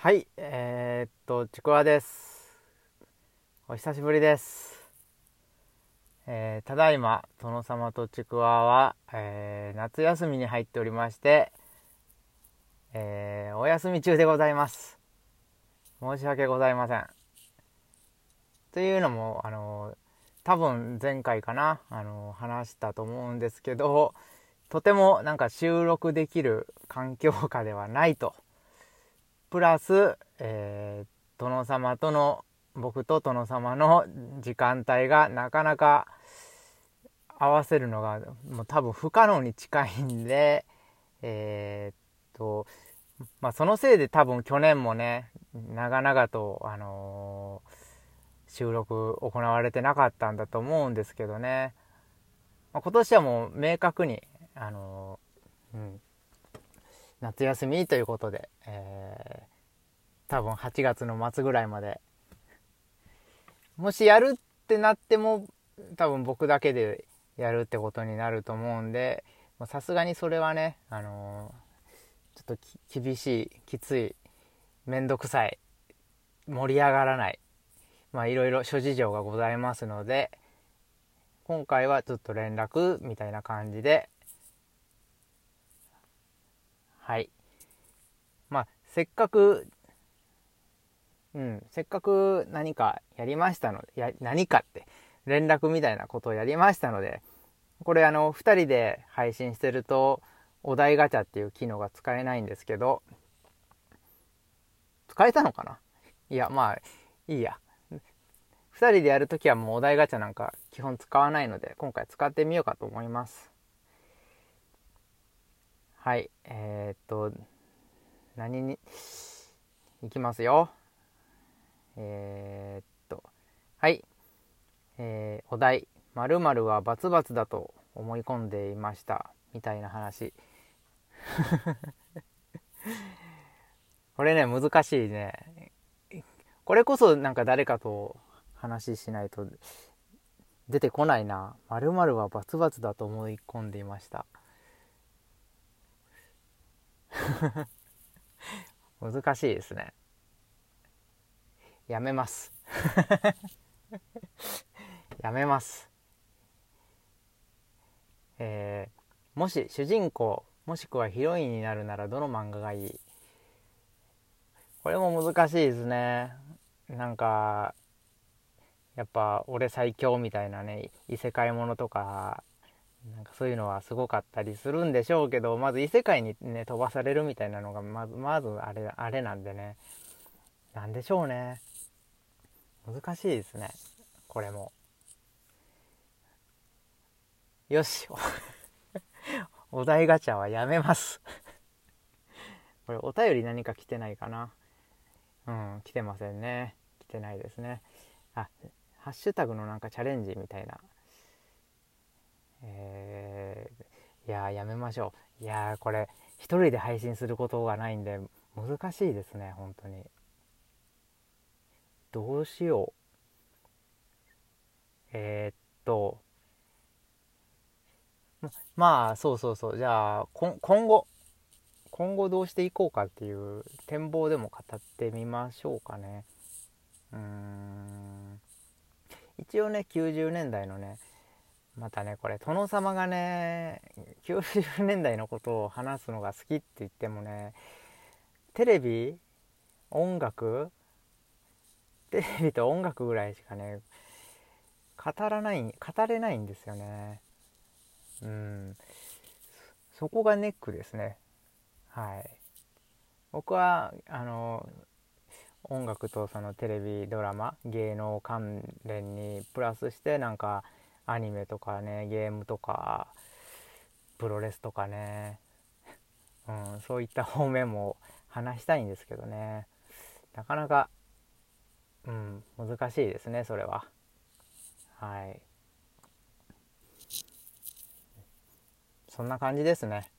はい、えー、っと、ちくわです。お久しぶりです。えーただいま、殿様とちくわは、えー夏休みに入っておりまして、えお休み中でございます。申し訳ございません。というのも、あの、多分前回かな、あの、話したと思うんですけど、とてもなんか収録できる環境下ではないと。プラス、えー殿様との僕と殿様の時間帯がなかなか合わせるのがもう多分不可能に近いんでえーっとまあそのせいで多分去年もね長々とあのー収録行われてなかったんだと思うんですけどね、まあ今年はもう明確にあのーうん夏休みということで、えー多分8月の末ぐらいまでもしやるってなっても多分僕だけでやるってことになると思うんでさすがにそれはね、あのーちょっと厳しいきついめんどくさい盛り上がらないまあいろいろ諸事情がございますので今回はちょっと連絡みたいな感じではい。まあせっかくうんせっかく何かやりましたのでや何かって連絡みたいなことをやりましたのでこれあの2人で配信してるとお題ガチャっていう機能が使えないんですけど使えたのかな？いやまあいいや。2人でやるときはもうお題ガチャなんか基本使わないので今回使ってみようかと思います。はいえー、っと何にいきますよ。えー、っとはいえーお題「〇〇はバツバツだと思い込んでいました」みたいな話。これね難しいね。これこそなんか誰かと話しないと出てこないな「〇〇はバツバツだと思い込んでいました」難しいですね。やめます。やめます。えーもし主人公もしくはヒロインになるならどの漫画がいい？これも難しいですね。なんかやっぱ俺最強みたいなね異世界ものとかなんかそういうのはすごかったりするんでしょうけどまず異世界にね飛ばされるみたいなのがまずまずあれあれなんでね。なんでしょうね。難しいですね。これも。よし。お題ガチャはやめます。これお便り何か来てないかな？うん来てませんね。来てないですね。あハッシュタグのなんかチャレンジみたいなえー、いややめましょう。いやこれ一人で配信することがないんで難しいですね本当に。どうしよう。えー、っとまあそうそうそう。じゃあ今後今後どうしていこうかっていう展望でも語ってみましょうかね。うーん。一応ね90年代のねまたねこれ殿様がね90年代のことを話すのが好きって言ってもねテレビ音楽テレビと音楽ぐらいしかね語らない語れないんですよね。うん。そこがネックですね。はい。僕はあの音楽とそのテレビドラマ芸能関連にプラスしてなんかアニメとかねゲームとかプロレスとかね、うん、そういった方面も話したいんですけどね。なかなか、うん、難しいですねそれは。はい。そんな感じですね。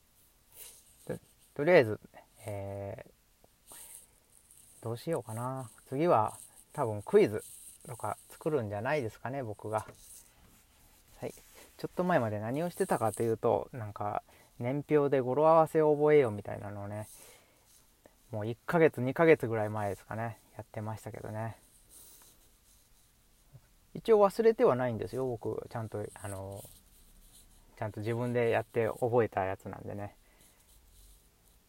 とりあえず、えーどうしようかな。次は多分クイズとか作るんじゃないですかね僕が。ちょっと前まで何をしてたかというとなんか年表で語呂合わせを覚えようみたいなのをねもう1ヶ月2ヶ月ぐらい前ですかねやってましたけどね。一応忘れてはないんですよ僕ちゃんとあのちゃんと自分でやって覚えたやつなんでね。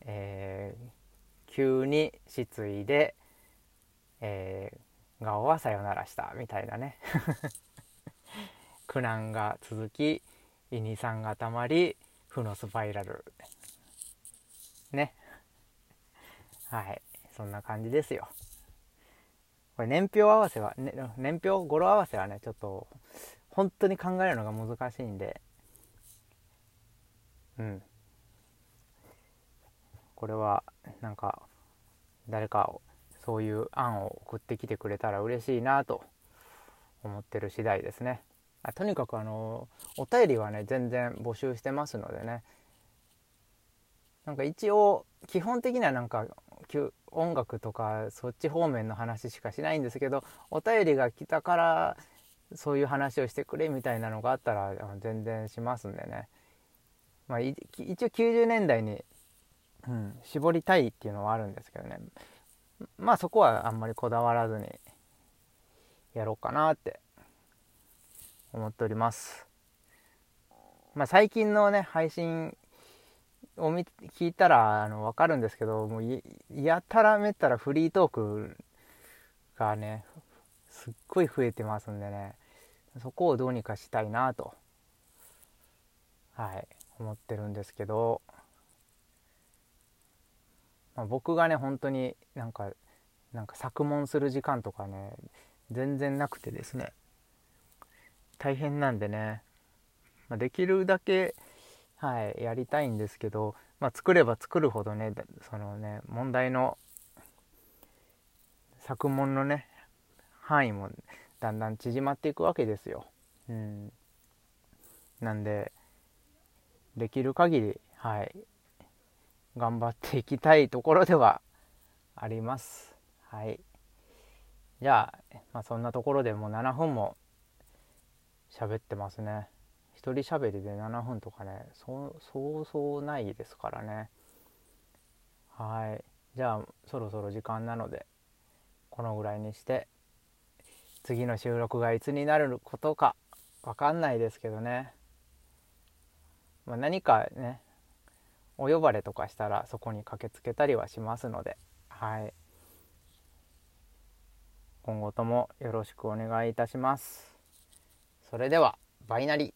えー、急に失意で、えー、顔はさよならしたみたいなね。苦難が続き胃に酸がたまり負のスパイラル。ね。はい。そんな感じですよ。これ年表合わせは、ね、年表語呂合わせはねちょっと本当に考えるのが難しいんで。うん。これはなんか誰かそういう案を送ってきてくれたら嬉しいなと思ってる次第ですね。あとにかくあのお便りはね全然募集してますのでね。なんか一応基本的にはなんか音楽とかそっち方面の話しかしないんですけどお便りが来たからそういう話をしてくれみたいなのがあったら全然しますんでね、まあ、一応90年代に、うん、絞りたいっていうのはあるんですけどね。まあそこはあんまりこだわらずにやろうかなって思っております。まあ、最近のね配信を見聞いたらあの分かるんですけどもうやたらめったらフリートークがねすっごい増えてますんでね。そこをどうにかしたいなとはい思ってるんですけど、まあ、僕がね本当になんかなんか作文する時間とかね全然なくてですね。大変なんでね、まあ、できるだけはい、やりたいんですけど、まあ、作れば作るほどねそのね問題の作文のね範囲もだんだん縮まっていくわけですよ。うん、なんでできる限りはい頑張っていきたいところではあります。はい。じゃあ、まあ、そんなところでもう7分も喋ってますね。一人喋りで7分とかねそうそうそうないですからね。はい。じゃあそろそろ時間なのでこのぐらいにして次の収録がいつになることか分かんないですけどね、まあ、何かねお呼ばれとかしたらそこに駆けつけたりはしますので。はい。今後ともよろしくお願いいたします。それではバイナリ